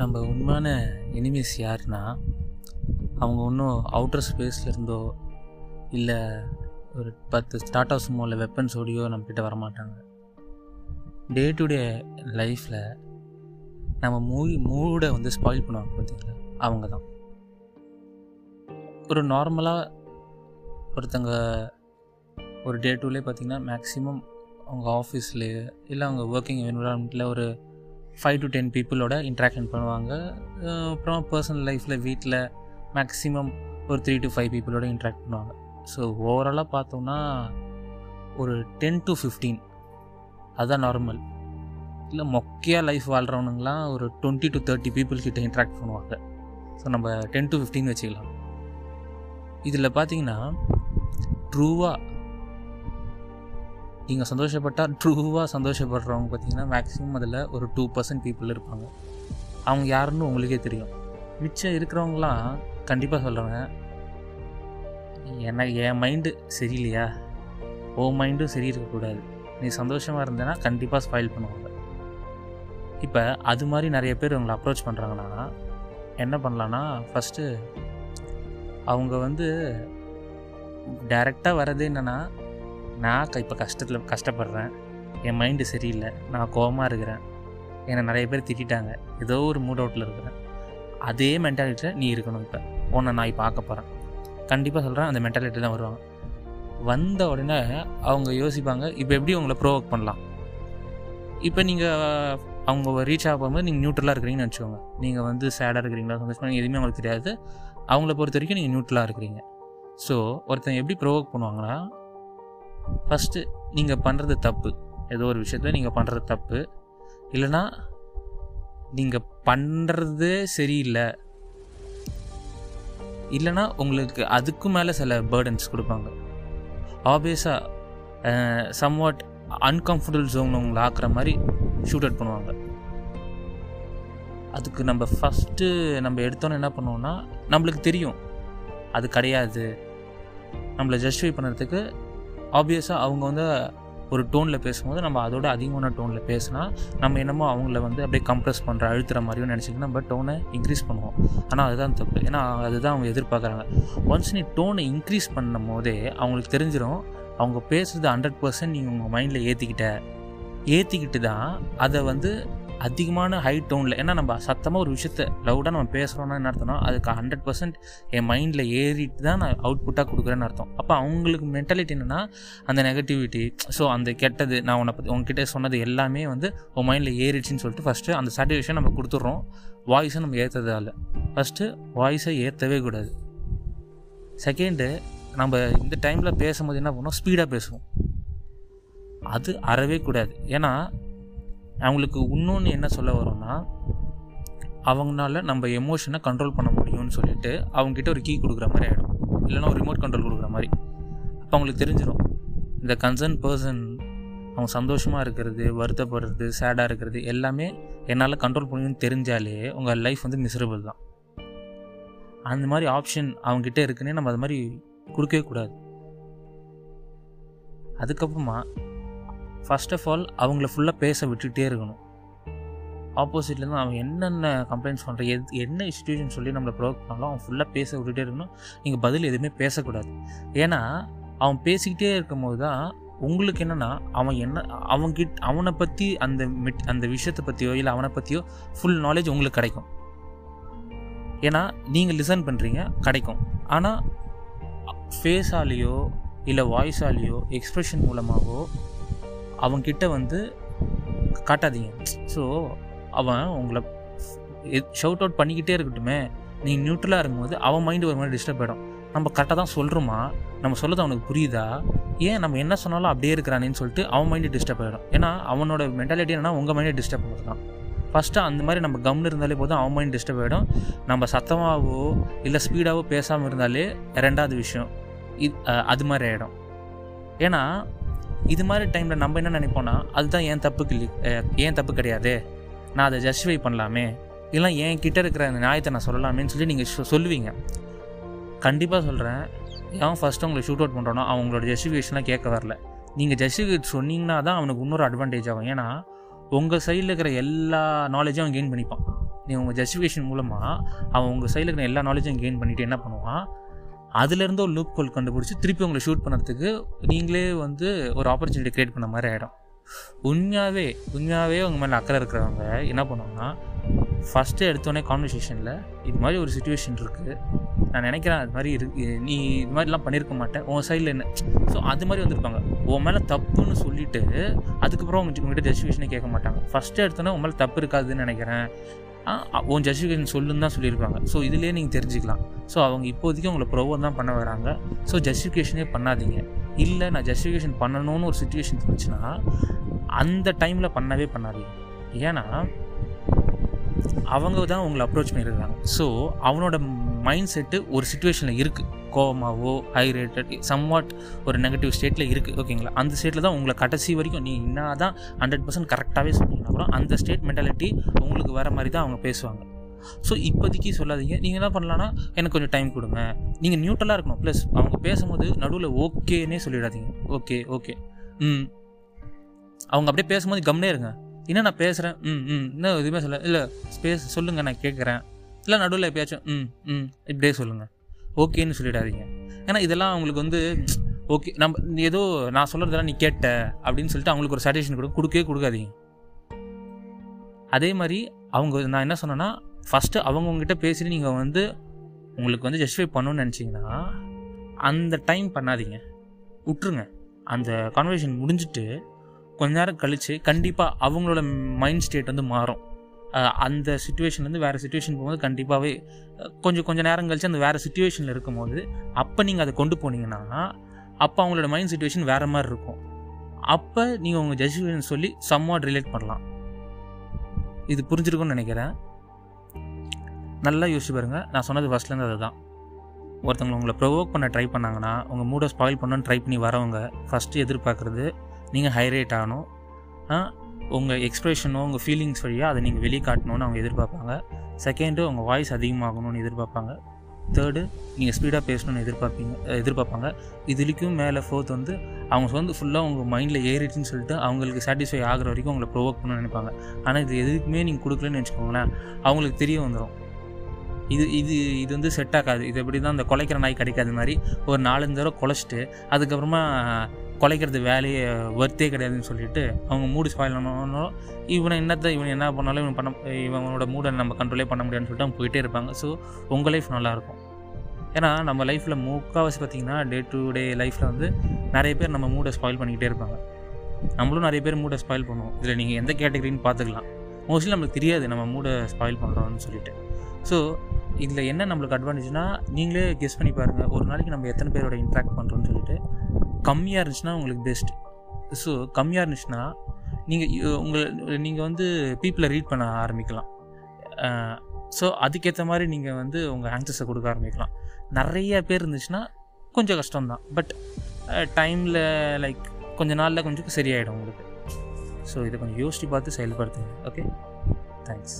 நம்ம உண்மையான எனிமீஸ் யாருன்னா அவங்க ஒன்றும் அவுட்டர் ஸ்பேஸில் இருந்தோ இல்லை ஒரு பத்து டாட்டா சுமோவில் ஓடியோ நம்மக்கிட்ட வரமாட்டாங்க. டே டு டே லைஃப்பில் நம்ம மூவி மூடை வந்து ஸ்பாயில் பண்ணுவாங்க பார்த்தீங்களா அவங்க தான் ஒரு நார்மலாக ஒருத்தங்க ஒரு டே டூலே பார்த்திங்கன்னா மேக்ஸிமம் அவங்க ஆஃபீஸ்லேயே இல்லை அவங்க ஒர்க்கிங் என்விரான்மெண்ட்டில் ஒரு ஃபைவ் டு டென் பீப்புளோட இன்ட்ராக்ஷன் பண்ணுவாங்க. அப்புறம் பர்சனல் லைஃப்பில் வீட்டில் மேக்ஸிமம் ஒரு த்ரீ டு ஃபைவ் பீப்புளோட இன்ட்ராக்ட் பண்ணுவாங்க. ஸோ ஓவராலாக பார்த்தோம்னா ஒரு டென் டு ஃபிஃப்டீன் அதுதான் நார்மல் இல்லை மொக்கையாக லைஃப் வாழ்கிறவனுங்களாம் ஒரு டுவெண்ட்டி டு தேர்ட்டி பீப்புள் கிட்ட இன்ட்ராக்ட் பண்ணுவாங்க. ஸோ நம்ம டென் டு ஃபிஃப்டீன் வச்சுக்கலாம். இதில் பார்த்தீங்கன்னா ட்ரூவாக நீங்கள் சந்தோஷப்பட்டால் ட்ரூவாக சந்தோஷப்படுறவங்க பார்த்தீங்கன்னா மேக்ஸிமம் அதில் ஒரு டூ பர்சன்ட் பீப்புள் இருப்பாங்க. அவங்க யாருன்னு உங்களுக்கே தெரியும். மிச்சம் இருக்கிறவங்களாம் கண்டிப்பாக சொல்கிறேன் எனக்கு என் மைண்டு சரியில்லையா? ஓ மைண்டும் சரி இருக்கக்கூடாது நீ சந்தோஷமாக இருந்தேன்னா கண்டிப்பாக ஸ்பாயில் பண்ணுவாங்க. இப்போ அது மாதிரி நிறைய பேர் உங்களை அப்ரோச் பண்ணுறாங்கன்னா என்ன பண்ணலான்னா ஃபஸ்ட்டு அவங்க வந்து டைரெக்டாக வர்றது என்னென்னா நான் இப்போ கஷ்டத்தில் கஷ்டப்படுறேன். என் மைண்டு சரியில்லை. நான் கோபமாக இருக்கிறேன். என்னை நிறைய பேர் திட்டாங்க ஏதோ ஒரு மூட் அவுட்டில் இருக்கிறேன். அதே மென்டாலிட்டியில் நீ இருக்கணும் இப்போ. உன்னை நான் பார்க்க போகிறேன் கண்டிப்பாக சொல்கிறேன் அந்த மென்டாலிட்டி தான் வருவாங்க. வந்த உடனே அவங்க யோசிப்பாங்க இப்போ எப்படி உங்களை ப்ரோவோக் பண்ணலாம்? இப்போ நீங்கள் அவங்க ரீச் ஆக போகும்போது நீங்கள் நியூட்ரலாக இருக்கிறீங்கன்னு வச்சுக்கோங்க. நீங்கள் வந்து சேடாக இருக்கிறீங்களா சந்தோஷமாக எதுவுமே உங்களுக்கு தெரியாது. அவங்கள பொறுத்த வரைக்கும் நீங்கள் நியூட்ரலாக இருக்கிறீங்க. ஸோ ஒருத்தன் எப்படி ப்ரோவோக் பண்ணுவாங்கன்னா ஃபஸ்ட்டு நீங்கள் பண்ணுறது தப்பு. ஏதோ ஒரு விஷயத்த நீங்கள் பண்ணுறது தப்பு. இல்லைன்னா நீங்கள் பண்ணுறதே சரியில்லை. இல்லைன்னா உங்களுக்கு அதுக்கு மேலே சில பேர்டன்ஸ் கொடுப்பாங்க. ஆப்வியஸாக சம்வாட் அன்கம்ஃபர்டபுள் ஜோன் உங்களை ஆக்குற மாதிரி ஷூட் அவுட் பண்ணுவாங்க. அதுக்கு நம்ம ஃபஸ்ட்டு நம்ம எடுத்தோன்னே என்ன பண்ணுவோம்னா நம்மளுக்கு தெரியும். அது கிடையாது. நம்மளை ஜஸ்டிஃபை பண்ணுறதுக்கு ஆப்வியஸாக அவங்க வந்து ஒரு டோனில் பேசும்போது நம்ம அதோட அதிகமான டோனில் பேசினா நம்ம என்னமோ அவங்கள வந்து அப்படியே கம்ப்ரெஸ் பண்ணுற அழுத்துற மாதிரியும் நினச்சிக்கணும் நம்ம டோனை இன்க்ரீஸ் பண்ணுவோம். ஆனால் அதுதான் தப்பு. ஏன்னா அதுதான் அவங்க எதிர்பார்க்குறாங்க. ஒன்ஸ் நீ டோனை இன்க்ரீஸ் பண்ணும் போதே அவங்களுக்கு தெரிஞ்சிடும் அவங்க பேசுகிறது ஹண்ட்ரட் பர்சன்ட் நீங்கள் உங்கள் மைண்டில் ஏற்றிக்கிட்ட ஏற்றிக்கிட்டு தான் அதை வந்து அதிகமான ஹை டோனில் ஏன்னா நம்ம சத்தமாக ஒரு விஷயத்த லவுடாக நம்ம பேசுகிறோன்னா என்ன அர்த்தம்னா அதுக்கு ஹண்ட்ரட் பர்சன்ட் என் மைண்டில் ஏறிட்டு தான் நான் அவுட்புட்டாக கொடுக்குறேன்னு அர்த்தம். அப்போ அவங்களுக்கு மென்டாலிட்டி என்னென்னா அந்த நெகட்டிவிட்டி ஸோ அந்த கெட்டது நான் உன்னை பற்றி உங்ககிட்ட சொன்னது எல்லாமே வந்து உன் மைண்டில் ஏறிடுச்சின்னு சொல்லிட்டு ஃபஸ்ட்டு அந்த சாட்டிஸ்ஃபேக்ஷன் நம்ம கொடுத்துட்றோம். வாய்ஸை நம்ம ஏற்றதால ஃபஸ்ட்டு வாய்ஸை ஏற்றவே கூடாது. செகண்டு நம்ம இந்த டைமில் பேசும்போது என்ன பண்ணுவோம்? ஸ்பீடாக பேசுவோம். அது அறவே கூடாது. ஏன்னா அவங்களுக்கு இன்னொன்று என்ன சொல்ல வரோம்னா அவங்களால நம்ம எமோஷனை கண்ட்ரோல் பண்ண முடியும்னு சொல்லிட்டு அவங்ககிட்ட ஒரு கீ கொடுக்குற மாதிரி ஆகிடும் இல்லைன்னா ஒரு ரிமோட் கண்ட்ரோல் கொடுக்குற மாதிரி. அப்போ அவங்களுக்கு தெரிஞ்சிடும் இந்த கன்சர்ன் பர்சன் அவங்க சந்தோஷமாக இருக்கிறது வருத்தப்படுறது சேடாக இருக்கிறது எல்லாமே என்னால் கண்ட்ரோல் பண்ணணும்னு தெரிஞ்சாலே உங்கள் லைஃப் வந்து மிசரபிள் தான். அந்த மாதிரி ஆப்ஷன் அவங்ககிட்ட இருக்குன்னே நம்ம அது மாதிரி கொடுக்கவே கூடாது. அதுக்கப்புறமா ஃபஸ்ட் ஆஃப் ஆல் அவங்கள ஃபுல்லாக பேச விட்டுகிட்டே இருக்கணும். ஆப்போசிட்லேருந்து அவன் என்னென்ன கம்ப்ளைண்ட்ஸ் பண்ணுற எது என்ன இன்ஸ்டியூஷன் சொல்லி நம்மளை ப்ரொவோக் பண்ணாலும் அவன் ஃபுல்லாக பேச விட்டுகிட்டே இருக்கணும். நீங்கள் பதில் எதுவுமே பேசக்கூடாது. ஏன்னா அவன் பேசிக்கிட்டே இருக்கும்போது தான் உங்களுக்கு என்னென்னா அவன் என்ன அவன்கிட்ட அவனை பற்றி அந்த மிட் அந்த விஷயத்தை பற்றியோ இல்லை அவனை பற்றியோ ஃபுல் நாலேஜ் உங்களுக்கு கிடைக்கும். ஏன்னா நீங்கள் லிசன் பண்ணுறீங்க கிடைக்கும். ஆனால் ஃபேஸாலேயோ இல்லை வாய்ஸாலேயோ எக்ஸ்ப்ரெஷன் மூலமாகவோ அவன்கிட்ட வந்து காட்டாதீங்க. ஸோ அவன் உங்களை ஷவுட் அவுட் பண்ணிக்கிட்டே இருக்கட்டுமே. நீங்கள் நியூட்ரலாக இருக்கும்போது அவன் மைண்டு ஒரு மாதிரி டிஸ்டர்ப் ஆகிடும் நம்ம கரெக்டாக தான் சொல்கிறோமா நம்ம சொல்லது அவனுக்கு புரியுதா? ஏன் நம்ம என்ன சொன்னாலும் அப்படியே இருக்கிறானேன்னு சொல்லிட்டு அவன் மைண்டு டிஸ்டர்ப் ஆகிடும் ஏன்னா அவனோட மென்டாலிட்டி என்னன்னா உங்கள் மைண்டை டிஸ்டர்ப் பண்ணுறது ஃபஸ்ட்டு அந்த மாதிரி நம்ம கம்னு இருந்தாலே போதும் அவன் மைண்ட் டிஸ்டர்ப் ஆகிடும் நம்ம சத்தமாகவோ இல்லை ஸ்பீடாகவோ பேசாமல் இருந்தாலே ரெண்டாவது விஷயம். இது அது மாதிரி ஆகிடும் ஏன்னா இது மாதிரி டைமில் நம்ம என்ன நினைப்போம்னா அதுதான் ஏன் தப்புக்கு இல்லை ஏன் தப்பு கிடையாது. நான் அதை ஜஸ்டிஃபை பண்ணலாமே. இல்லை என் கிட்டே இருக்கிற அந்த நியாயத்தை நான் சொல்லலாமேன்னு சொல்லி நீங்கள் சொல்லுவீங்க. கண்டிப்பாக சொல்கிறேன் ஏன் ஃபஸ்ட்டு உங்களை ஷூட் அவுட் பண்ணுறோன்னா அவங்களோட ஜஸ்டிஃபிகேஷன்லாம் கேட்க வரல. நீங்கள் ஜஸ்டிஃபிகேட் சொன்னீங்கன்னா தான் அவனுக்கு இன்னொரு அட்வான்டேஜ் ஆகும். ஏன்னா உங்கள் சைடில் இருக்கிற எல்லா நாலேஜும் அவன் கெயின் பண்ணிப்பான். நீங்கள் உங்கள் ஜஸ்டிஃபிகேஷன் மூலமாக அவன் உங்கள் சைடில் இருக்கிற எல்லா நாலேஜும் கெயின் பண்ணிவிட்டு என்ன பண்ணுவான்? அதுலேருந்து ஒரு லூப் கோல் கண்டுபிடிச்சி திருப்பி உங்களை ஷூட் பண்ணுறதுக்கு நீங்களே வந்து ஒரு ஆப்பர்ச்சுனிட்டி க்ரியேட் பண்ண மாதிரி ஆகிடும் உண்மையாகவே உண்மையாகவே உங்கள் மேலே அக்கறை இருக்கிறவங்க என்ன பண்ணுவாங்கன்னா ஃபஸ்ட்டு எடுத்தோடனே கான்வர்சேஷனில் இது மாதிரி ஒரு சுச்சுவேஷன் இருக்குது நான் நினைக்கிறேன் அது மாதிரி இருக்கு நீ இது மாதிரிலாம் பண்ணியிருக்க மாட்டேன் உன் சைடில் என்ன? ஸோ அது மாதிரி வந்திருப்பாங்க. உன் மேலே தப்புன்னு சொல்லிவிட்டு அதுக்கப்புறம் உங்க உங்ககிட்ட ஜஸ்டிஃபிகேஷனே கேட்க மாட்டாங்க. ஃபஸ்ட்டு எடுத்தோன்னே உன் மேலே தப்பு இருக்காதுன்னு நினைக்கிறேன். உன் உன் நீங்கள் சொல்லுன்னு தான் சொல்லியிருப்பாங்க. ஸோ இதுலேயே நீங்கள் தெரிஞ்சுக்கலாம். ஸோ அவங்க இப்போதைக்கு உங்களை ப்ரொவோர் தான் பண்ண வராங்க. ஸோ ஜஸ்டிஃபிகேஷனே பண்ணாதீங்க. இல்லை நான் ஜஸ்டிஃபிகேஷன் பண்ணணும்னு ஒரு சுச்சுவேஷன் தோணுச்சுன்னா அந்த டைமில் பண்ணவே பண்ணாதீங்க. ஏன்னா அவங்க தான் உங்களை அப்ரோச் பண்ணியிருக்காங்க. ஸோ அவனோட மைண்ட் செட்டு ஒரு சுச்சுவேஷனில் இருக்குது கோவமாவோ ஹை ரேட்டட் சம்வாட் ஒரு நெகட்டிவ் ஸ்டேட்டில் இருக்குது ஓகேங்களா அந்த ஸ்டேட்டில் தான் உங்களை கடைசி வரைக்கும் நீ என்ன தான் ஹண்ட்ரட் பர்சன்ட் கரெக்டாகவே சொன்னீங்கன்னா கூட அந்த ஸ்டேட் மென்டாலிட்டி உங்களுக்கு வர மாதிரி தான் அவங்க பேசுவாங்க. ஸோ இப்போதைக்கு சொல்லாதீங்க. நீங்கள் என்ன பண்ணலான்னா எனக்கு கொஞ்சம் டைம் கொடுங்க. நீங்கள் நியூட்ரலாக இருக்கணும். ப்ளஸ் அவங்க பேசும்போது நடுவில் ஓகேன்னே சொல்லிடாதீங்க. ஓகே ஓகே ம். அவங்க அப்படியே பேசும்போது கம்னே இருங்க. என்ன நான் பேசுகிறேன் ம் ம். இன்னும் எதுவுமே சொல்ல இல்லை பேச சொல்லுங்கள் நான் கேட்குறேன் இல்லை நடுவில் எப்பயாச்சும் ம் ம் இப்படியே சொல்லுங்கள் ஓகேன்னு சொல்லிடாதீங்க. ஏன்னா இதெல்லாம் அவங்களுக்கு வந்து ஓகே நம்ம ஏதோ நான் சொல்கிறதெல்லாம் நீ கேட்ட அப்படின்னு சொல்லிட்டு அவங்களுக்கு ஒரு சாட்டிஸ்ஃபேக்ஷன் கொடுக்க கொடுக்கவே கொடுக்காதீங்க. அதே மாதிரி அவங்க நான் என்ன சொன்னேன்னா ஃபஸ்ட்டு அவங்கவுங்ககிட்ட பேசிட்டு நீங்கள் வந்து உங்களுக்கு வந்து ஜஸ்டிஃபை பண்ணணும்னு நினச்சிங்கன்னா அந்த டைம் பண்ணாதீங்க. விட்டுருங்க அந்த கான்வர்சேஷன் முடிஞ்சிட்டு கொஞ்ச நேரம் கழித்து கண்டிப்பாக அவங்களோட மைண்ட் ஸ்டேட் வந்து மாறும். அந்த சுச்சுவேஷன்லேருந்து வேறு சுச்சுவேஷன் போகும்போது கண்டிப்பாகவே கொஞ்சம் கொஞ்சம் நேரம் கழிச்சு அந்த வேறு சுச்சுவேஷனில் இருக்கும்போது அப்போ நீங்கள் அதை கொண்டு போனீங்கன்னா அப்போ அவங்களோட மைண்ட் சுச்சுவேஷன் வேறு மாதிரி இருக்கும். அப்போ நீங்கள் உங்கள் ஜட்ஜ்மெண்ட் சொல்லி சம்வாட் ரிலேட் பண்ணலாம். இது புரிஞ்சிருக்கும்னு நினைக்கிறேன். நல்லா யோசிச்சு பாருங்கள் நான் சொன்னது ஃபஸ்ட்லேருந்து அதுதான். ஒருத்தவங்க உங்களை ப்ரொவோக் பண்ண ட்ரை பண்ணாங்கன்னா உங்கள் மூடை ஸ்பாயில் பண்ணணும்னு ட்ரை பண்ணி வரவங்க ஃபஸ்ட்டு எதிர்பார்க்குறது நீங்கள் ஹைரேட் ஆகணும். உங்கள் எக்ஸ்ப்ரெஷனோ உங்கள் ஃபீலிங்ஸ் வழியாக அதை நீங்கள் வெளியே காட்டணும்னு அவங்க எதிர்பார்ப்பாங்க. செகண்டு உங்கள் வாய்ஸ் அதிகமாகணும்னு எதிர்பார்ப்பாங்க. தேர்டு நீங்கள் ஸ்பீடாக பேசணும்னு எதிர்பார்ப்பீங்க எதிர்பார்ப்பாங்க. இதுலேயும் மேலே ஃபோர்த் வந்து அவங்க வந்து ஃபுல்லாக உங்கள் மைண்டில் ஏறிடுச்சுன்னு சொல்லிட்டு அவங்களுக்கு சாட்டிஸ்ஃபை ஆகிற வரைக்கும் உங்களை ப்ரொவோக் பண்ணணும்னு நினைப்பாங்க. ஆனால் இது எதுக்குமே நீங்கள் கொடுக்கலன்னு வச்சுக்கோங்களேன் அவங்களுக்கு தெரிய வந்துடும் இது இது இது வந்து செட் ஆகாது. இது எப்படி தான் அந்த குலைக்கிற நாய் கிடைக்காத மாதிரி ஒரு நாலஞ்சு தடவை குலைச்சிட்டு அதுக்கப்புறமா குலைக்கிறது வேலையே ஒர்த்தே கிடையாதுன்னு சொல்லிட்டு அவங்க மூடு ஸ்பாயில் இவனை என்னத்தை இவன் என்ன பண்ணாலும் இவன் பண்ண இவனோட மூடை நம்ம கண்ட்ரோலே பண்ண முடியாதுன்னு சொல்லிட்டு அவங்க போயிட்டே இருப்பாங்க. ஸோ உங்கள் லைஃப் நல்லாயிருக்கும். ஏன்னா நம்ம லைஃப்பில் முக்கால்வாசி பார்த்திங்கன்னா டே டு டே லைஃப்பில் வந்து நிறைய பேர் நம்ம மூடை ஸ்பாயில் பண்ணிக்கிட்டே இருப்பாங்க. நம்மளும் நிறைய பேர் மூடை ஸ்பாயில் பண்ணுவோம். இதில் நீங்கள் எந்த கேட்டகரின்னு பார்த்துக்கலாம் மோஸ்ட்லி நம்மளுக்கு தெரியாது நம்ம மூடை ஸ்பாயில் பண்ணுறோம்னு சொல்லிட்டு. ஸோ இதில் என்ன நம்மளுக்கு அட்வான்டேஜ்னால் நீங்களே கெஸ் பண்ணி பாருங்கள் ஒரு நாளைக்கு நம்ம எத்தனை பேரோட இன்ட்ராக்ட் பண்ணுறோம்னு சொல்லிட்டு. கம்மியாக இருந்துச்சுன்னா உங்களுக்கு பெஸ்ட் ஸோ கம்மியாக இருந்துச்சுன்னா நீங்கள் உங்களை நீங்கள் வந்து பீப்புளை ரீட் பண்ண ஆரம்பிக்கலாம். ஸோ அதுக்கேற்ற மாதிரி நீங்கள் வந்து உங்கள் ஆன்சர்ஸை கொடுக்க ஆரம்பிக்கலாம். நிறைய பேர் இருந்துச்சுன்னா கொஞ்சம் கஷ்டம்தான். பட் டைமில் லைக் கொஞ்ச நாளில் கொஞ்சம் சரியாயிடும் உங்களுக்கு. ஸோ இதை கொஞ்சம் யோசித்து பார்த்து செயல்படுத்துங்க. Okay thanks